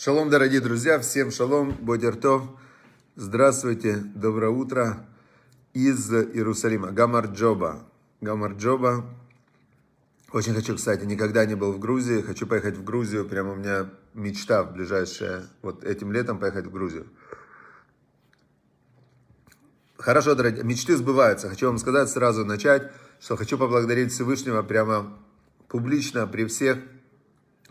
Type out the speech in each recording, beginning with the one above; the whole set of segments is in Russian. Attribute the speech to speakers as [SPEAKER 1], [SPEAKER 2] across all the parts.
[SPEAKER 1] Шалом, дорогие друзья, всем шалом, бодертов. Здравствуйте, доброе утро из Иерусалима, Гамарджоба. Гамарджоба. Очень хочу, кстати, никогда не был в Грузии, хочу поехать в Грузию, прямо у меня мечта в ближайшее, вот этим летом поехать в Грузию. Хорошо, дорогие, мечты сбываются. Хочу вам сказать, сразу начать, что хочу поблагодарить Всевышнего прямо публично при всех,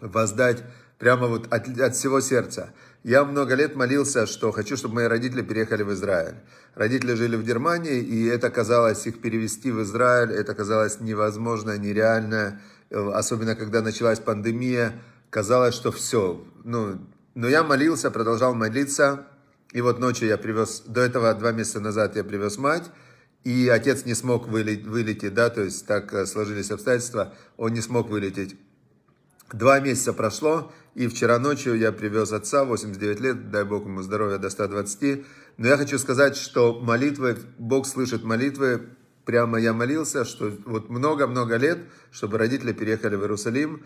[SPEAKER 1] воздать Прямо вот от, от всего сердца. Я много лет молился, что хочу, чтобы мои родители переехали в Израиль. Родители жили в Германии, и это казалось, их перевести в Израиль, это казалось невозможно, нереально. Особенно, когда началась пандемия, казалось, что все. Ну, но я молился, продолжал молиться. И вот ночью я привез, до этого два месяца назад я привез мать, и отец не смог вылететь, вылететь да, то есть так э, сложились обстоятельства, он не смог вылететь. Два месяца прошло, и вчера ночью я привез отца, 89 лет, дай Бог ему здоровья до 120. Но я хочу сказать, что молитвы, Бог слышит молитвы, прямо я молился, что вот много-много лет, чтобы родители переехали в Иерусалим.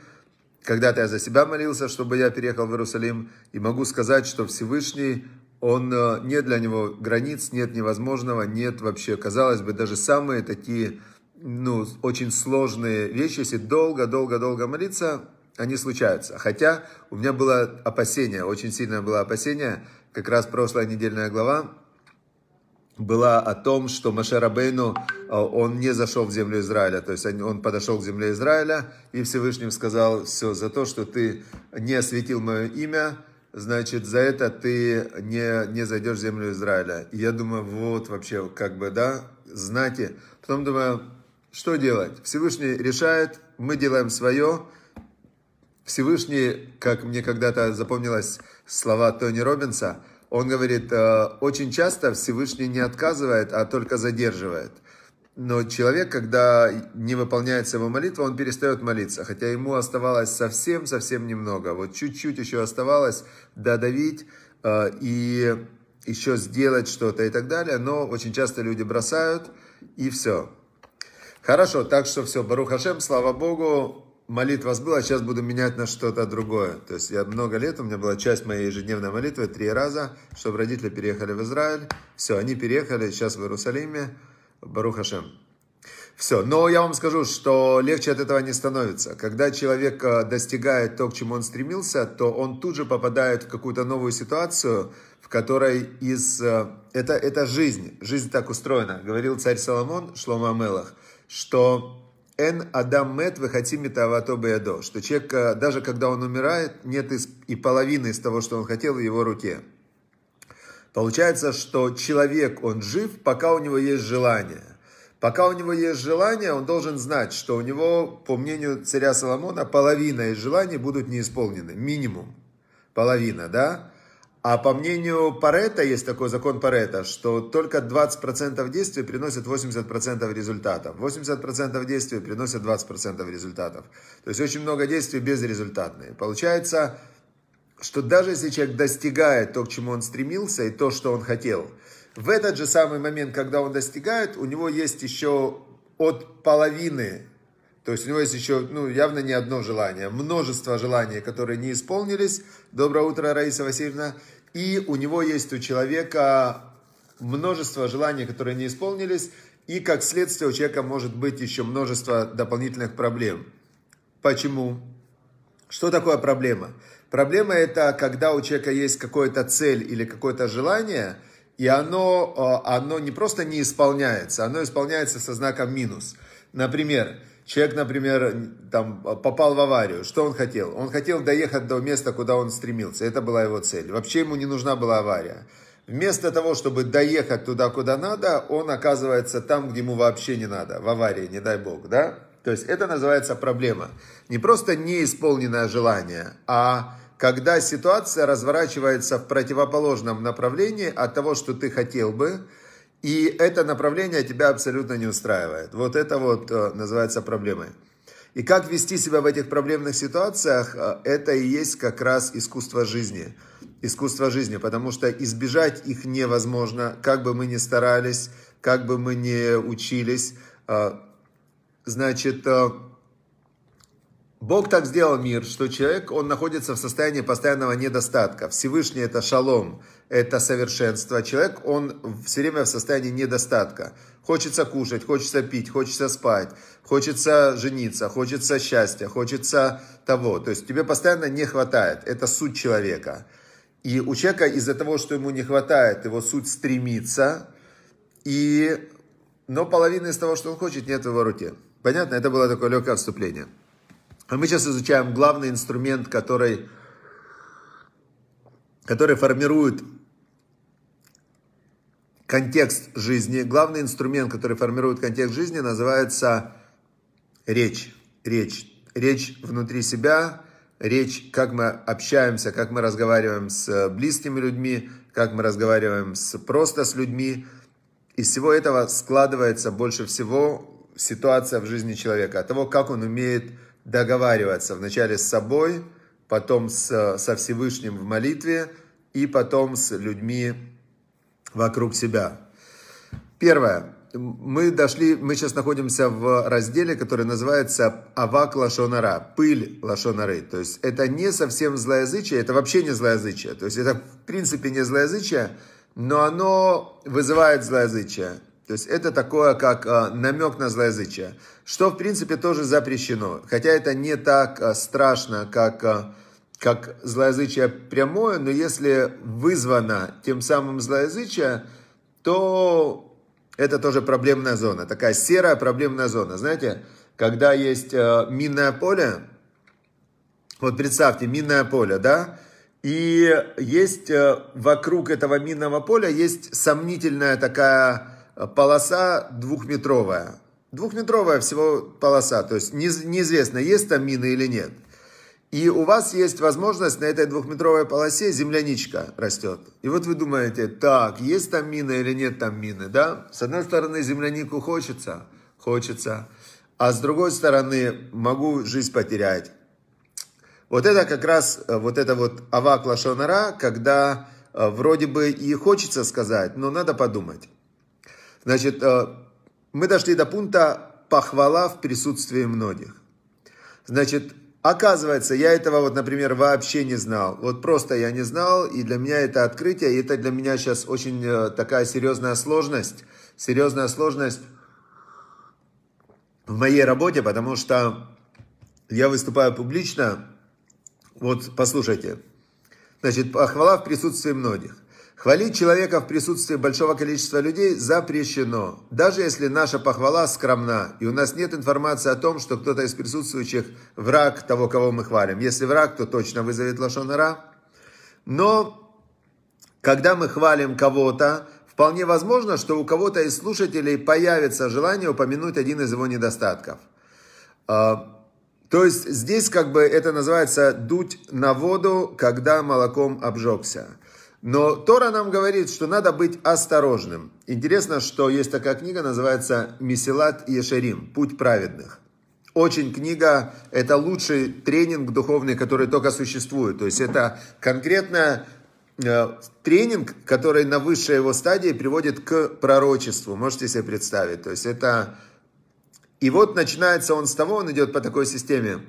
[SPEAKER 1] Когда-то я за себя молился, чтобы я переехал в Иерусалим. И могу сказать, что Всевышний, он, э, нет для него границ, нет невозможного, нет вообще, казалось бы, даже самые такие ну, очень сложные вещи, если долго-долго-долго молиться, они случаются. Хотя у меня было опасение, очень сильное было опасение, как раз прошлая недельная глава была о том, что Машер Бейну э, он не зашел в землю Израиля, то есть он подошел к земле Израиля, и Всевышним сказал, все, за то, что ты не осветил мое имя, значит, за это ты не, не зайдешь в землю Израиля. И я думаю, вот вообще, как бы, да, знаки. Потом думаю, что делать? Всевышний решает, мы делаем свое, Всевышний, как мне когда-то запомнилось слова Тони Робинса, он говорит, «Э, очень часто Всевышний не отказывает, а только задерживает. Но человек, когда не выполняется его молитва, он перестает молиться. Хотя ему оставалось совсем-совсем немного. Вот чуть-чуть еще оставалось додавить э, и еще сделать что-то и так далее. Но очень часто люди бросают и все. Хорошо, так что все, Барух Хашем, слава Богу, молитва у вас была, а сейчас буду менять на что-то другое. То есть я много лет, у меня была часть моей ежедневной молитвы, три раза, чтобы родители переехали в Израиль. Все, они переехали, сейчас в Иерусалиме, Барух Хашем. Все, но я вам скажу, что легче от этого не становится. Когда человек э, достигает то, к чему он стремился, то он тут же попадает в какую-то новую ситуацию, в которой из... Э, это, это жизнь, жизнь так устроена. Говорил царь Соломон, Шлома Амелах, что Н Адам Мет Вахатими Тавато Беядо, что человек, э, даже когда он умирает, нет и половины из того, что он хотел в его руке. Получается, что человек, он жив, пока у него есть желание. Пока у него есть желание, он должен знать, что у него, по мнению царя Соломона, половина из желаний будут не исполнены, минимум. Половина, да? А по мнению Парета, есть такой закон Парета, что только 20% действий приносят 80% результатов. 80% действий приносят 20% результатов. То есть очень много действий безрезультатные. Получается, что даже если человек достигает то, к чему он стремился и то, что он хотел, в этот же самый момент, когда он достигает, у него есть еще от половины то есть у него есть еще, ну, явно не одно желание, множество желаний, которые не исполнились. Доброе утро, Раиса Васильевна. И у него есть у человека множество желаний, которые не исполнились. И как следствие у человека может быть еще множество дополнительных проблем. Почему? Что такое проблема? Проблема это, когда у человека есть какая-то цель или какое-то желание, и оно, а, оно не просто не исполняется, оно исполняется со знаком минус. Например, Человек, например, там, попал в аварию. Что он хотел? Он хотел доехать до места, куда он стремился. Это была его цель. Вообще ему не нужна была авария. Вместо того, чтобы доехать туда, куда надо, он оказывается там, где ему вообще не надо. В аварии, не дай бог, да? То есть это называется проблема. Не просто неисполненное желание, а когда ситуация разворачивается в противоположном направлении от того, что ты хотел бы – и это направление тебя абсолютно не устраивает. Вот это вот э, называется проблемой. И как вести себя в этих проблемных ситуациях, э, это и есть как раз искусство жизни. Искусство жизни, потому что избежать их невозможно, как бы мы ни старались, как бы мы ни учились. Э, значит, Бог так сделал мир, что человек, он находится в состоянии постоянного недостатка. Всевышний это шалом, это совершенство. Человек, он все время в состоянии недостатка. Хочется кушать, хочется пить, хочется спать, хочется жениться, хочется счастья, хочется того. То есть тебе постоянно не хватает. Это суть человека. И у человека из-за того, что ему не хватает, его суть стремится, и... но половина из того, что он хочет, нет в его руке. Понятно? Это было такое легкое отступление. А мы сейчас изучаем главный инструмент, который, который формирует контекст жизни. Главный инструмент, который формирует контекст жизни, называется речь. Речь. Речь внутри себя, речь, как мы общаемся, как мы разговариваем с близкими людьми, как мы разговариваем с, просто с людьми. Из всего этого складывается больше всего ситуация в жизни человека, от того, как он умеет договариваться вначале с собой, потом с, со Всевышним в молитве и потом с людьми вокруг себя. Первое. Мы дошли, мы сейчас находимся в разделе, который называется Авак Лашонара, пыль Лашонары. То есть это не совсем злоязычие, это вообще не злоязычие. То есть это в принципе не злоязычие, но оно вызывает злоязычие. То есть это такое, как э, намек на злоязычие, что в принципе тоже запрещено. Хотя это не так э, страшно, как, э, как злоязычие прямое, но если вызвано тем самым злоязычие, то это тоже проблемная зона, такая серая проблемная зона. Знаете, когда есть минное поле, вот представьте, минное поле, да, и есть вокруг этого минного поля есть сомнительная такая полоса двухметровая. Двухметровая всего полоса, то есть неизвестно, есть там мины или нет. И у вас есть возможность на этой двухметровой полосе земляничка растет. И вот вы думаете, так, есть там мины или нет там мины, да? С одной стороны, землянику хочется, хочется. А с другой стороны, могу жизнь потерять. Вот это как раз, э, вот это вот авак лашонара, когда э, вроде бы и хочется сказать, но надо подумать. Значит, э, мы дошли до пункта похвала в присутствии многих. Значит, оказывается, я этого вот, например, вообще не знал. Вот просто я не знал, и для меня это открытие, и это для меня сейчас очень э, такая серьезная сложность, серьезная сложность в моей работе, потому что я выступаю публично. Вот, послушайте. Значит, похвала в присутствии многих. Хвалить человека в присутствии большого количества людей запрещено, даже если наша похвала скромна, и у нас нет информации о том, что кто-то из присутствующих враг того, кого мы хвалим. Если враг, то точно вызовет лошонара. Но, когда мы хвалим кого-то, вполне возможно, что у кого-то из слушателей появится желание упомянуть один из его недостатков. А, то есть здесь как бы это называется дуть на воду, когда молоком обжегся. Но Тора нам говорит, что надо быть осторожным. Интересно, что есть такая книга, называется «Месилат Ешерим. Путь праведных». Очень книга, это лучший тренинг духовный, который только существует. То есть это конкретно э, тренинг, который на высшей его стадии приводит к пророчеству. Можете себе представить. То есть это... И вот начинается он с того, он идет по такой системе,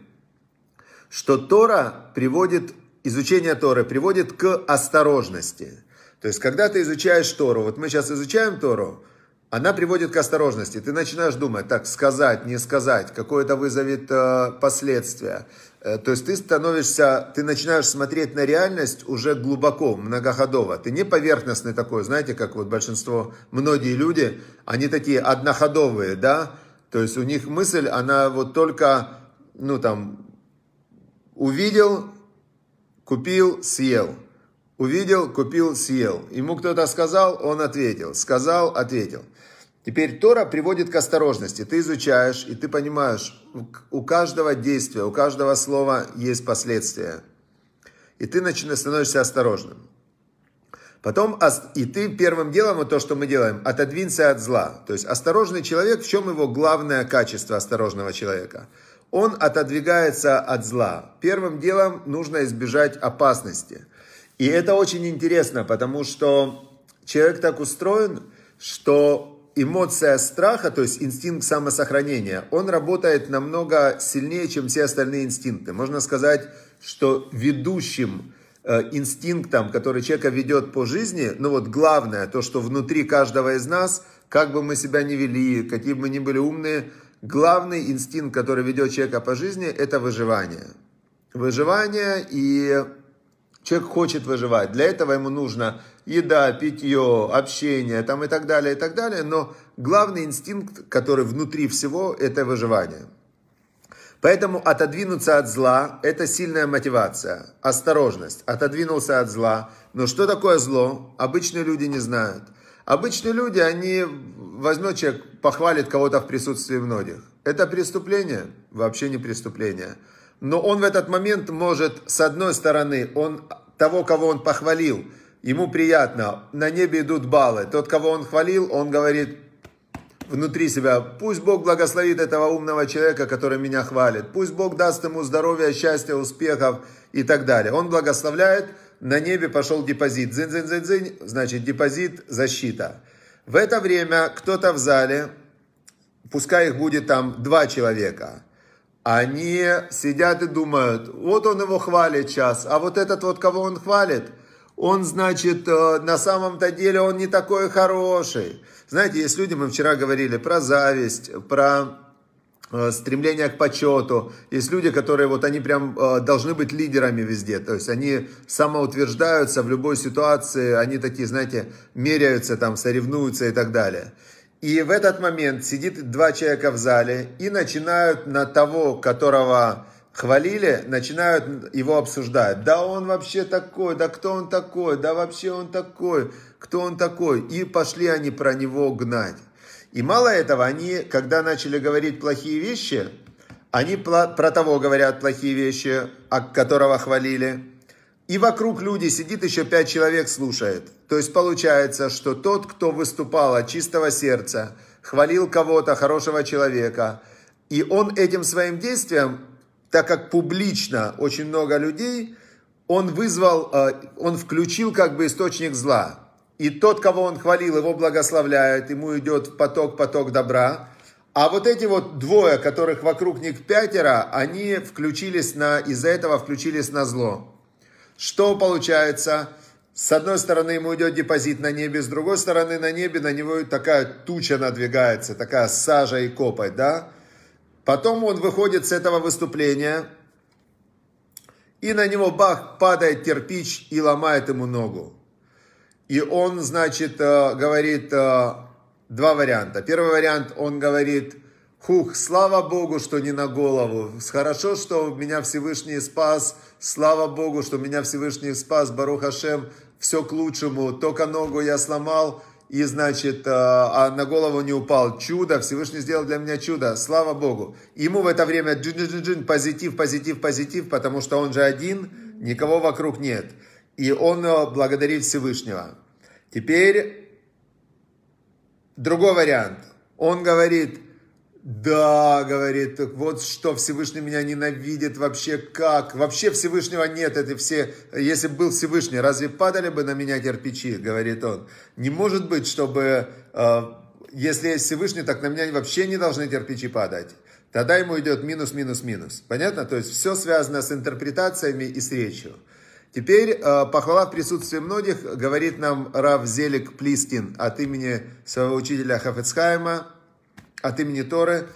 [SPEAKER 1] что Тора приводит изучение Торы приводит к осторожности. То есть, когда ты изучаешь Тору, вот мы сейчас изучаем Тору, она приводит к осторожности. Ты начинаешь думать, так, сказать, не сказать, какое это вызовет э, последствия. Э, то есть ты становишься, ты начинаешь смотреть на реальность уже глубоко, многоходово. Ты не поверхностный такой, знаете, как вот большинство, многие люди, они такие одноходовые, да? То есть у них мысль, она вот только, ну там, увидел, Купил, съел. Увидел, купил, съел. Ему кто-то сказал, он ответил. Сказал, ответил. Теперь Тора приводит к осторожности. Ты изучаешь, и ты понимаешь, у каждого действия, у каждого слова есть последствия. И ты начинаешь, становишься осторожным. Потом, и ты первым делом, вот то, что мы делаем, отодвинься от зла. То есть осторожный человек, в чем его главное качество осторожного человека – он отодвигается от зла. Первым делом нужно избежать опасности. И это очень интересно, потому что человек так устроен, что эмоция страха, то есть инстинкт самосохранения, он работает намного сильнее, чем все остальные инстинкты. Можно сказать, что ведущим э, инстинктом, который человека ведет по жизни, ну вот главное, то, что внутри каждого из нас, как бы мы себя ни вели, какие бы мы ни были умные, главный инстинкт, который ведет человека по жизни, это выживание. Выживание и Человек хочет выживать. Для этого ему нужно еда, питье, общение там и так далее, и так далее. Но главный инстинкт, который внутри всего, это выживание. Поэтому отодвинуться от зла – это сильная мотивация, осторожность. Отодвинулся от зла. Но что такое зло? Обычные люди не знают. Обычные люди, они возьмет человек, похвалит кого-то в присутствии многих. Это преступление? Вообще не преступление но он в этот момент может, с одной стороны, он того, кого он похвалил, ему приятно, на небе идут баллы. Тот, кого он хвалил, он говорит внутри себя, пусть Бог благословит этого умного человека, который меня хвалит. Пусть Бог даст ему здоровья, счастья, успехов и так далее. Он благословляет, на небе пошел депозит. Зынь-зынь-зынь-зынь, значит депозит, защита. В это время кто-то в зале, пускай их будет там два человека – они сидят и думают, вот он его хвалит сейчас, а вот этот вот, кого он хвалит, он, значит, э, на самом-то деле он не такой хороший. Знаете, есть люди, мы вчера говорили про зависть, про стремление к почету. Есть люди, которые вот они прям э, должны быть лидерами везде. То есть они самоутверждаются в любой ситуации, они такие, знаете, меряются там, соревнуются и так далее. И в этот момент сидит два человека в зале и начинают на того, которого хвалили, начинают его обсуждать. Да он вообще такой, да кто он такой, да вообще он такой, кто он такой. И пошли они про него гнать. И мало этого, они, когда начали говорить плохие вещи, они про того говорят плохие вещи, которого хвалили. И вокруг люди, сидит еще пять человек, слушает. То есть получается, что тот, кто выступал от чистого сердца, хвалил кого-то, хорошего человека, и он этим своим действием, так как публично очень много людей, он вызвал, э, он включил как бы источник зла. И тот, кого он хвалил, его благословляет, ему идет поток, поток добра. А вот эти вот двое, которых вокруг них пятеро, они включились на, из-за этого включились на зло. Что получается? С одной стороны ему идет депозит на небе, с другой стороны на небе на него такая туча надвигается, такая сажа и копоть, да? Потом он выходит с этого выступления, и на него бах, падает кирпич и ломает ему ногу. И он, значит, э, говорит э, два варианта. Первый вариант, он говорит, Хух, слава Богу, что не на голову. Хорошо, что меня Всевышний спас. Слава Богу, что меня Всевышний спас. Барух Хашем, все к лучшему. Только ногу я сломал, и, значит, а, а на голову не упал. Чудо, Всевышний сделал для меня чудо. Слава Богу. Ему в это время джин -джин -джин, позитив, позитив, позитив, потому что он же один, никого вокруг нет. И он а, благодарит Всевышнего. Теперь другой вариант. Он говорит, да, говорит, вот что Всевышний меня ненавидит, вообще как? Вообще Всевышнего нет, это все, если бы был Всевышний, разве падали бы на меня кирпичи, говорит он. Не может быть, чтобы, э, если есть Всевышний, так на меня вообще не должны кирпичи падать. Тогда ему идет минус, минус, минус. Понятно? То есть все связано с интерпретациями и с речью. Теперь э, похвала в присутствии многих говорит нам Рав Зелик Плистин от имени своего учителя Хафецхайма, от имени Торы,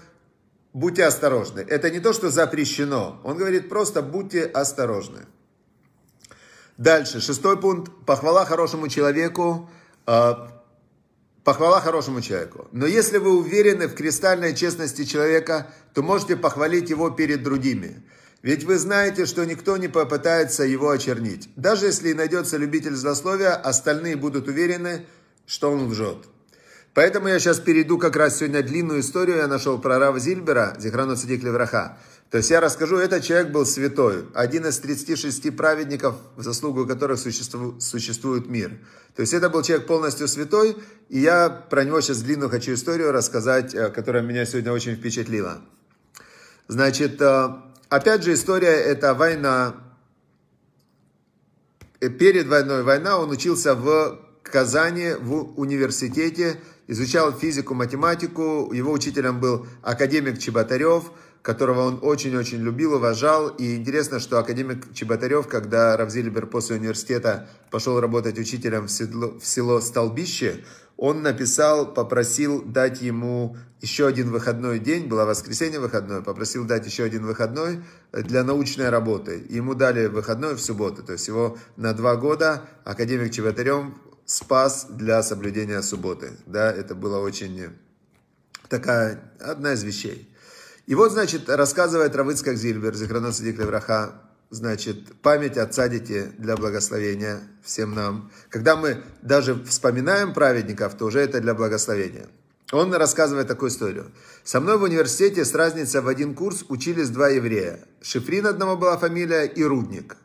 [SPEAKER 1] будьте осторожны. Это не то, что запрещено. Он говорит просто будьте осторожны. Дальше, шестой пункт. Похвала хорошему человеку. Э, похвала хорошему человеку. Но если вы уверены в кристальной честности человека, то можете похвалить его перед другими. Ведь вы знаете, что никто не попытается его очернить. Даже если найдется любитель злословия, остальные будут уверены, что он лжет. Поэтому я сейчас перейду как раз сегодня длинную историю, я нашел про Рава Зильбера, Зихрану Цадик Левраха. То есть я расскажу, этот человек был святой, один из 36 праведников, в заслугу которых существует, существует мир. То есть это был человек полностью святой, и я про него сейчас длинную хочу историю рассказать, э, которая меня сегодня очень впечатлила. Значит, э, опять же история, это война, э, перед войной война, он учился в Казани в университете изучал физику, математику. Его учителем был академик Чеботарев, которого он очень-очень любил, уважал. И интересно, что академик Чеботарев, когда Равзильбер после университета пошел работать учителем в село, в село Столбище, он написал, попросил дать ему еще один выходной день, было воскресенье выходной, попросил дать еще один выходной для научной работы. Ему дали выходной в субботу, то есть его на два года академик Чеботарев спас для соблюдения субботы. Да, это было очень такая, одна из вещей. И вот, значит, рассказывает Равыцкак Зильбер, Зихронос Враха, значит, память отца детей для благословения всем нам. Когда мы даже вспоминаем праведников, то уже это для благословения. Он рассказывает такую историю. Со мной в университете с разницей в один курс учились два еврея. Шифрин одного была фамилия и Рудник.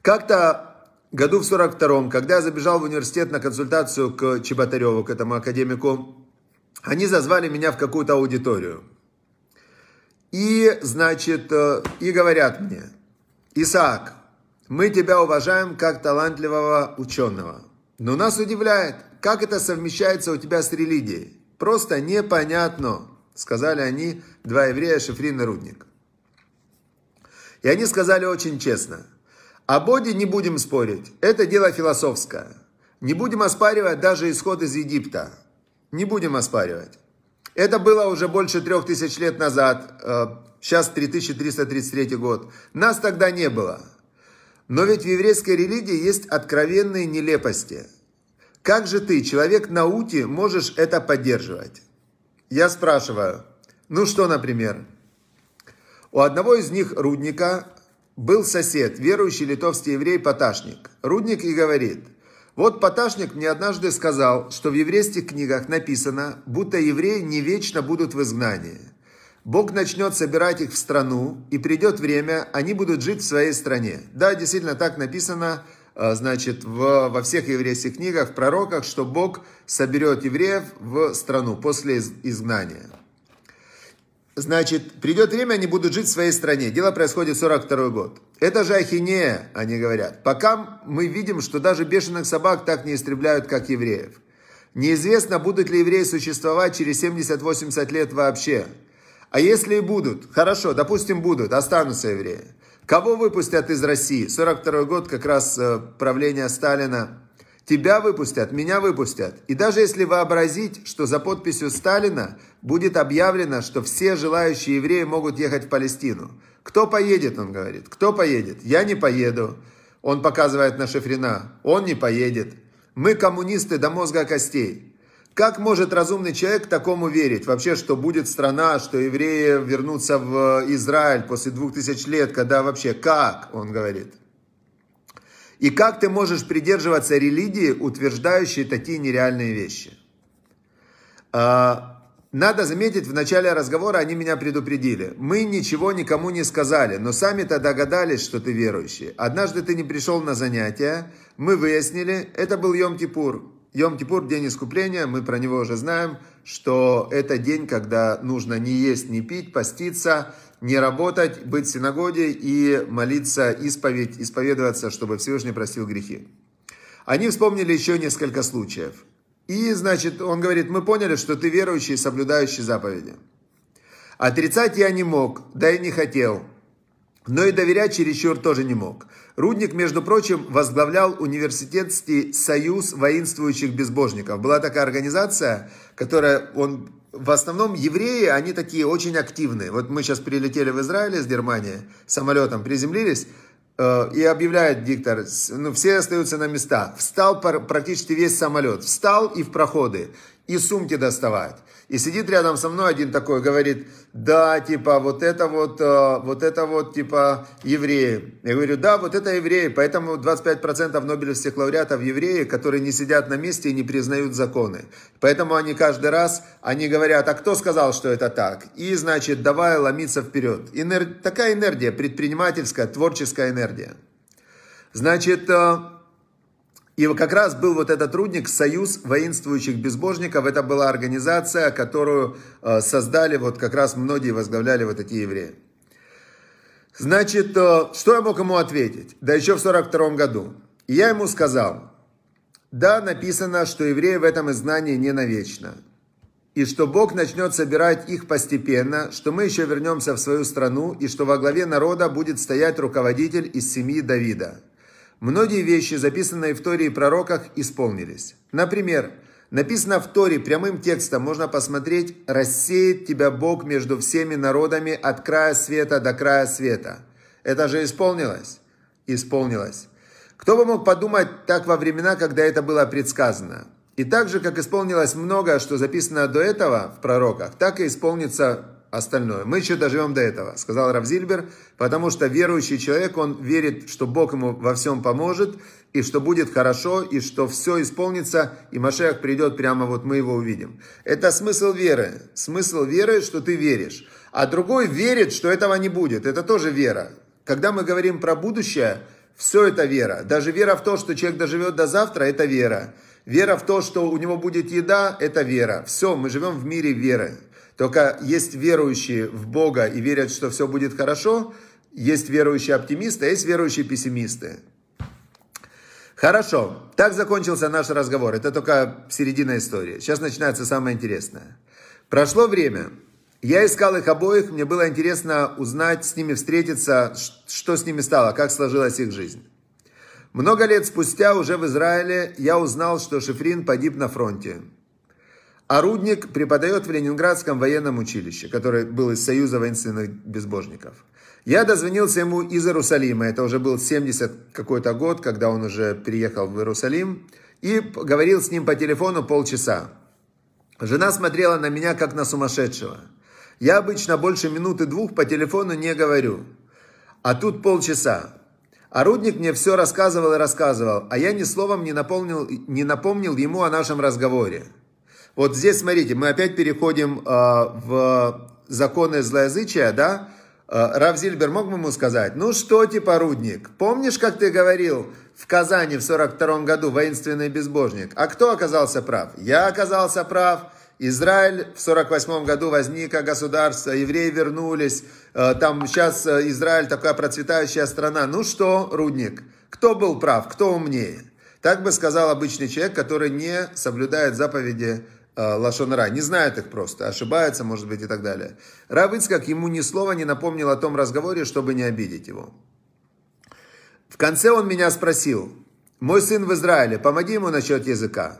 [SPEAKER 1] Как-то году в 42-м, когда я забежал в университет на консультацию к Чеботареву, к этому академику, они зазвали меня в какую-то аудиторию. И, значит, э, и говорят мне, Исаак, мы тебя уважаем как талантливого ученого. Но нас удивляет, как это совмещается у тебя с религией. Просто непонятно, сказали они, два еврея, Шифрин и Рудник. И они сказали очень честно, о Боге не будем спорить, это дело философское. Не будем оспаривать даже исход из Египта. Не будем оспаривать. Это было уже больше трех тысяч лет назад, э, сейчас 3333 год. Нас тогда не было. Но ведь в еврейской религии есть откровенные нелепости. Как же ты, человек науки, можешь это поддерживать? Я спрашиваю, ну что, например? У одного из них, Рудника, был сосед, верующий литовский еврей Поташник. Рудник и говорит, вот Поташник мне однажды сказал, что в еврейских книгах написано, будто евреи не вечно будут в изгнании. Бог начнет собирать их в страну, и придет время, они будут жить в своей стране. Да, действительно так написано, э, значит, в, во всех еврейских книгах, в пророках, что Бог соберет евреев в страну после изгнания. Значит, придет время, они будут жить в своей стране. Дело происходит в 42 год. Это же ахинея, они говорят. Пока мы видим, что даже бешеных собак так не истребляют, как евреев. Неизвестно, будут ли евреи существовать через 70-80 лет вообще. А если и будут, хорошо, допустим, будут, останутся евреи. Кого выпустят из России? 42 год, как раз э, правление Сталина. Тебя выпустят, меня выпустят. И даже если вообразить, что за подписью Сталина будет объявлено, что все желающие евреи могут ехать в Палестину. Кто поедет, он говорит. Кто поедет? Я не поеду. Он показывает на Шефрина. Он не поедет. Мы коммунисты до мозга костей. Как может разумный человек такому верить? Вообще, что будет страна, что евреи вернутся в Израиль после двух тысяч лет, когда вообще, как, он говорит. И как ты можешь придерживаться религии, утверждающей такие нереальные вещи? А, надо заметить, в начале разговора они меня предупредили. Мы ничего никому не сказали, но сами-то догадались, что ты верующий. Однажды ты не пришел на занятия, мы выяснили, это был Йом-Кипур. Йом-Кипур, день искупления, мы про него уже знаем, что это день, когда нужно не есть, не пить, поститься, не работать, быть в синагоге и молиться, исповедь, исповедоваться, чтобы Всевышний простил грехи. Они вспомнили еще несколько случаев. И, значит, он говорит, мы поняли, что ты верующий, соблюдающий заповеди. Отрицать я не мог, да и не хотел. Но и доверять чересчур тоже не мог. Рудник, между прочим, возглавлял университетский союз воинствующих безбожников. Была такая организация, которая он в основном евреи, они такие очень активные. Вот мы сейчас прилетели в Израиль из Германии, самолетом приземлились, э, и объявляет диктор, ну, все остаются на местах. Встал практически весь самолет. Встал и в проходы. И сумки доставать. И сидит рядом со мной один такой, говорит, да, типа, вот это вот, э, вот это вот, типа, евреи. Я говорю, да, вот это евреи, поэтому 25% нобелевских лауреатов евреи, которые не сидят на месте и не признают законы. Поэтому они каждый раз, они говорят, а кто сказал, что это так? И, значит, давай ломиться вперед. Энер... Такая энергия, предпринимательская, творческая энергия. Значит, э, и как раз был вот этот трудник Союз воинствующих безбожников. Это была организация, которую э, создали вот как раз многие возглавляли вот эти евреи. Значит, э, что я мог ему ответить? Да еще в 42 году. И я ему сказал, Да, написано, что евреи в этом изгнании не навечно. И что Бог начнет собирать их постепенно, что мы еще вернемся в свою страну, и что во главе народа будет стоять руководитель из семьи Давида. Многие вещи, записанные в Торе и пророках, исполнились. Например, написано в Торе прямым текстом, можно посмотреть, «Рассеет тебя Бог между всеми народами от края света до края света». Это же исполнилось? Исполнилось. Кто бы мог подумать так во времена, когда это было предсказано? И так же, как исполнилось многое, что записано до этого в пророках, так и исполнится остальное. Мы еще доживем до этого, сказал Равзильбер, потому что верующий человек, он верит, что Бог ему во всем поможет, и что будет хорошо, и что все исполнится, и Машех придет прямо, вот мы его увидим. Это смысл веры. Смысл веры, что ты веришь. А другой верит, что этого не будет. Это тоже вера. Когда мы говорим про будущее, все это вера. Даже вера в то, что человек доживет до завтра, это вера. Вера в то, что у него будет еда, это вера. Все, мы живем в мире веры. Только есть верующие в Бога и верят, что все будет хорошо, есть верующие оптимисты, а есть верующие пессимисты. Хорошо, так закончился наш разговор. Это только середина истории. Сейчас начинается самое интересное. Прошло время. Я искал их обоих, мне было интересно узнать, с ними встретиться, что с ними стало, как сложилась их жизнь. Много лет спустя, уже в Израиле, я узнал, что Шифрин погиб на фронте. А преподает в Ленинградском военном училище, который был из Союза воинственных безбожников. Я дозвонился ему из Иерусалима, это уже был 70 какой-то год, когда он уже приехал в Иерусалим, и говорил с ним по телефону полчаса. Жена смотрела на меня, как на сумасшедшего – я обычно больше минуты двух по телефону не говорю. А тут полчаса. А мне все рассказывал и рассказывал, а я ни словом не напомнил, не напомнил ему о нашем разговоре. Вот здесь, смотрите, мы опять переходим э, в законы злоязычия, да? Э, Рав Зильбер мог бы ему сказать, ну что типа Рудник, помнишь, как ты говорил в Казани в 42 году, воинственный безбожник? А кто оказался прав? Я оказался прав, Израиль в 48 году возник как государство, евреи вернулись, э, там сейчас Израиль такая процветающая страна. Ну что, Рудник, кто был прав, кто умнее? Так бы сказал обычный человек, который не соблюдает заповеди Лашонара, не знает их просто, ошибается, может быть, и так далее. Равыцкак ему ни слова не напомнил о том разговоре, чтобы не обидеть его. В конце он меня спросил, мой сын в Израиле, помоги ему насчет языка.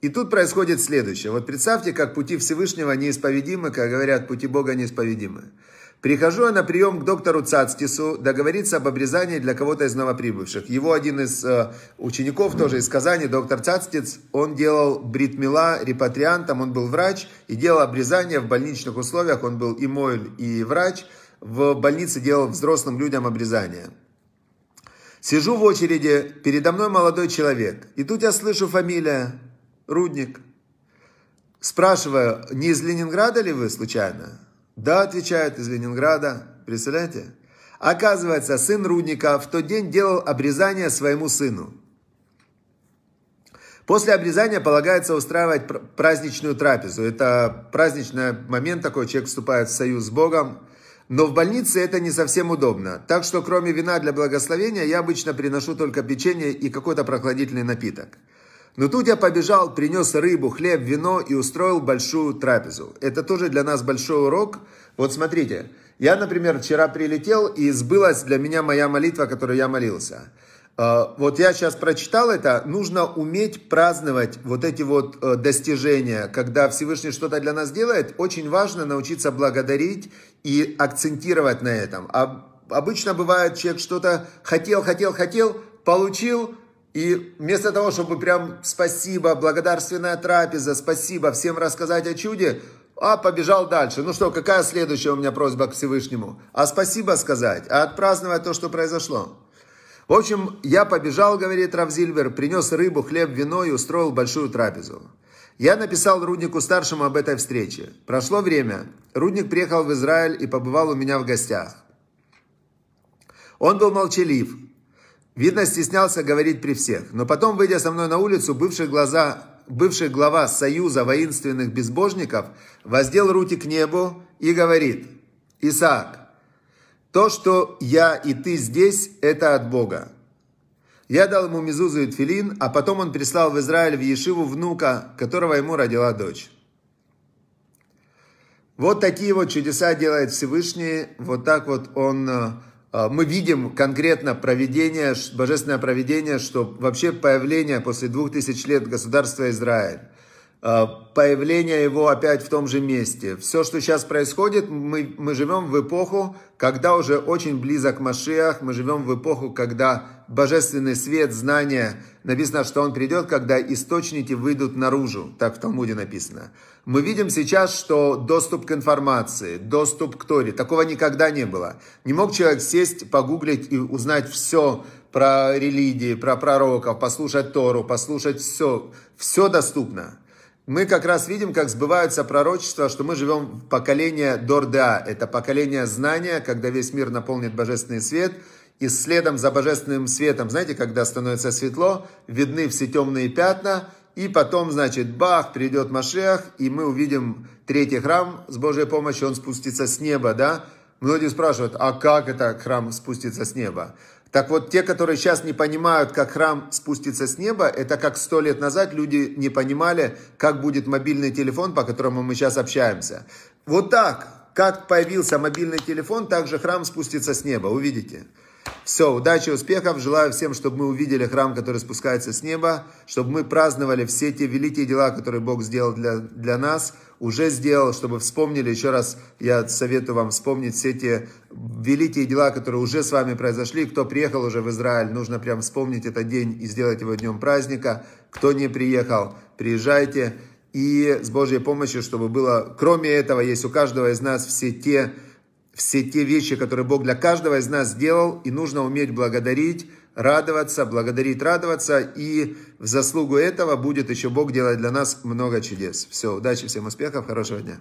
[SPEAKER 1] И тут происходит следующее. Вот представьте, как пути Всевышнего неисповедимы, как говорят, пути Бога неисповедимы. Прихожу я на прием к доктору Цацтису договориться об обрезании для кого-то из новоприбывших. Его один из э, учеников, тоже из Казани, доктор Цацтиц, он делал бритмила репатриантом, он был врач и делал обрезание в больничных условиях, он был и мойль, и врач. В больнице делал взрослым людям обрезание. Сижу в очереди, передо мной молодой человек, и тут я слышу фамилия Рудник. Спрашиваю, не из Ленинграда ли вы случайно? Да, отвечают, из Ленинграда. Представляете? Оказывается, сын Рудника в тот день делал обрезание своему сыну. После обрезания полагается устраивать праздничную трапезу. Это праздничный момент такой, человек вступает в союз с Богом. Но в больнице это не совсем удобно. Так что кроме вина для благословения я обычно приношу только печенье и какой-то прохладительный напиток. Но тут я побежал, принес рыбу, хлеб, вино и устроил большую трапезу. Это тоже для нас большой урок. Вот смотрите, я, например, вчера прилетел, и сбылась для меня моя молитва, которую я молился. А, вот я сейчас прочитал это, нужно уметь праздновать вот эти вот э, достижения, когда Всевышний что-то для нас делает, очень важно научиться благодарить и акцентировать на этом. А обычно бывает, человек что-то хотел, хотел, хотел, получил, и вместо того, чтобы прям спасибо, благодарственная трапеза, спасибо, всем рассказать о чуде, а побежал дальше. Ну что, какая следующая у меня просьба к Всевышнему? А спасибо сказать, а отпраздновать то, что произошло. В общем, я побежал, говорит Равзильбер, принес рыбу, хлеб, вино и устроил большую трапезу. Я написал Руднику старшему об этой встрече. Прошло время. Рудник приехал в Израиль и побывал у меня в гостях. Он был молчалив, Видно, стеснялся говорить при всех. Но потом, выйдя со мной на улицу, бывший, глаза, бывший глава Союза воинственных безбожников воздел руки к небу и говорит, «Исаак, то, что я и ты здесь, это от Бога. Я дал ему Мизузу и Тфилин, а потом он прислал в Израиль в Ешиву внука, которого ему родила дочь. Вот такие вот чудеса делает Всевышний. Вот так вот он... Э, мы видим конкретно проведение, божественное проведение, что вообще появление после двух тысяч лет государства Израиль, появление его опять в том же месте. Все, что сейчас происходит, мы, мы живем в эпоху, когда уже очень близок Машиах, мы живем в эпоху, когда божественный свет, знания, написано, что он придет, когда источники выйдут наружу, так в Талмуде написано. Мы видим сейчас, что доступ к информации, доступ к Торе, такого никогда не было. Не мог человек сесть, погуглить и узнать все про религии, про пророков, послушать Тору, послушать все. Все доступно. Мы как раз видим, как сбываются пророчества, что мы живем в поколении Дорда. Это поколение знания, когда весь мир наполнит божественный свет. И следом за божественным светом, знаете, когда становится светло, видны все темные пятна – и потом, значит, бах, придет Машех, и мы увидим третий храм с Божьей помощью, он спустится с неба, да? Многие спрашивают, а как это храм спустится с неба? Так вот, те, которые сейчас не понимают, как храм спустится с неба, это как сто лет назад люди не понимали, как будет мобильный телефон, по которому мы сейчас общаемся. Вот так, как появился мобильный телефон, так же храм спустится с неба, увидите. Все, удачи, успехов. Желаю всем, чтобы мы увидели храм, который спускается с неба, чтобы мы праздновали все те великие дела, которые Бог сделал для, для нас, уже сделал, чтобы вспомнили, еще раз я советую вам вспомнить все те великие дела, которые уже с вами произошли. Кто приехал уже в Израиль, нужно прям вспомнить этот день и сделать его днем праздника. Кто не приехал, приезжайте. И с Божьей помощью, чтобы было, кроме этого, есть у каждого из нас все те все те вещи, которые Бог для каждого из нас сделал, и нужно уметь благодарить, радоваться, благодарить, радоваться, и в заслугу этого будет еще Бог делать для нас много чудес. Все, удачи, всем успехов, хорошего дня.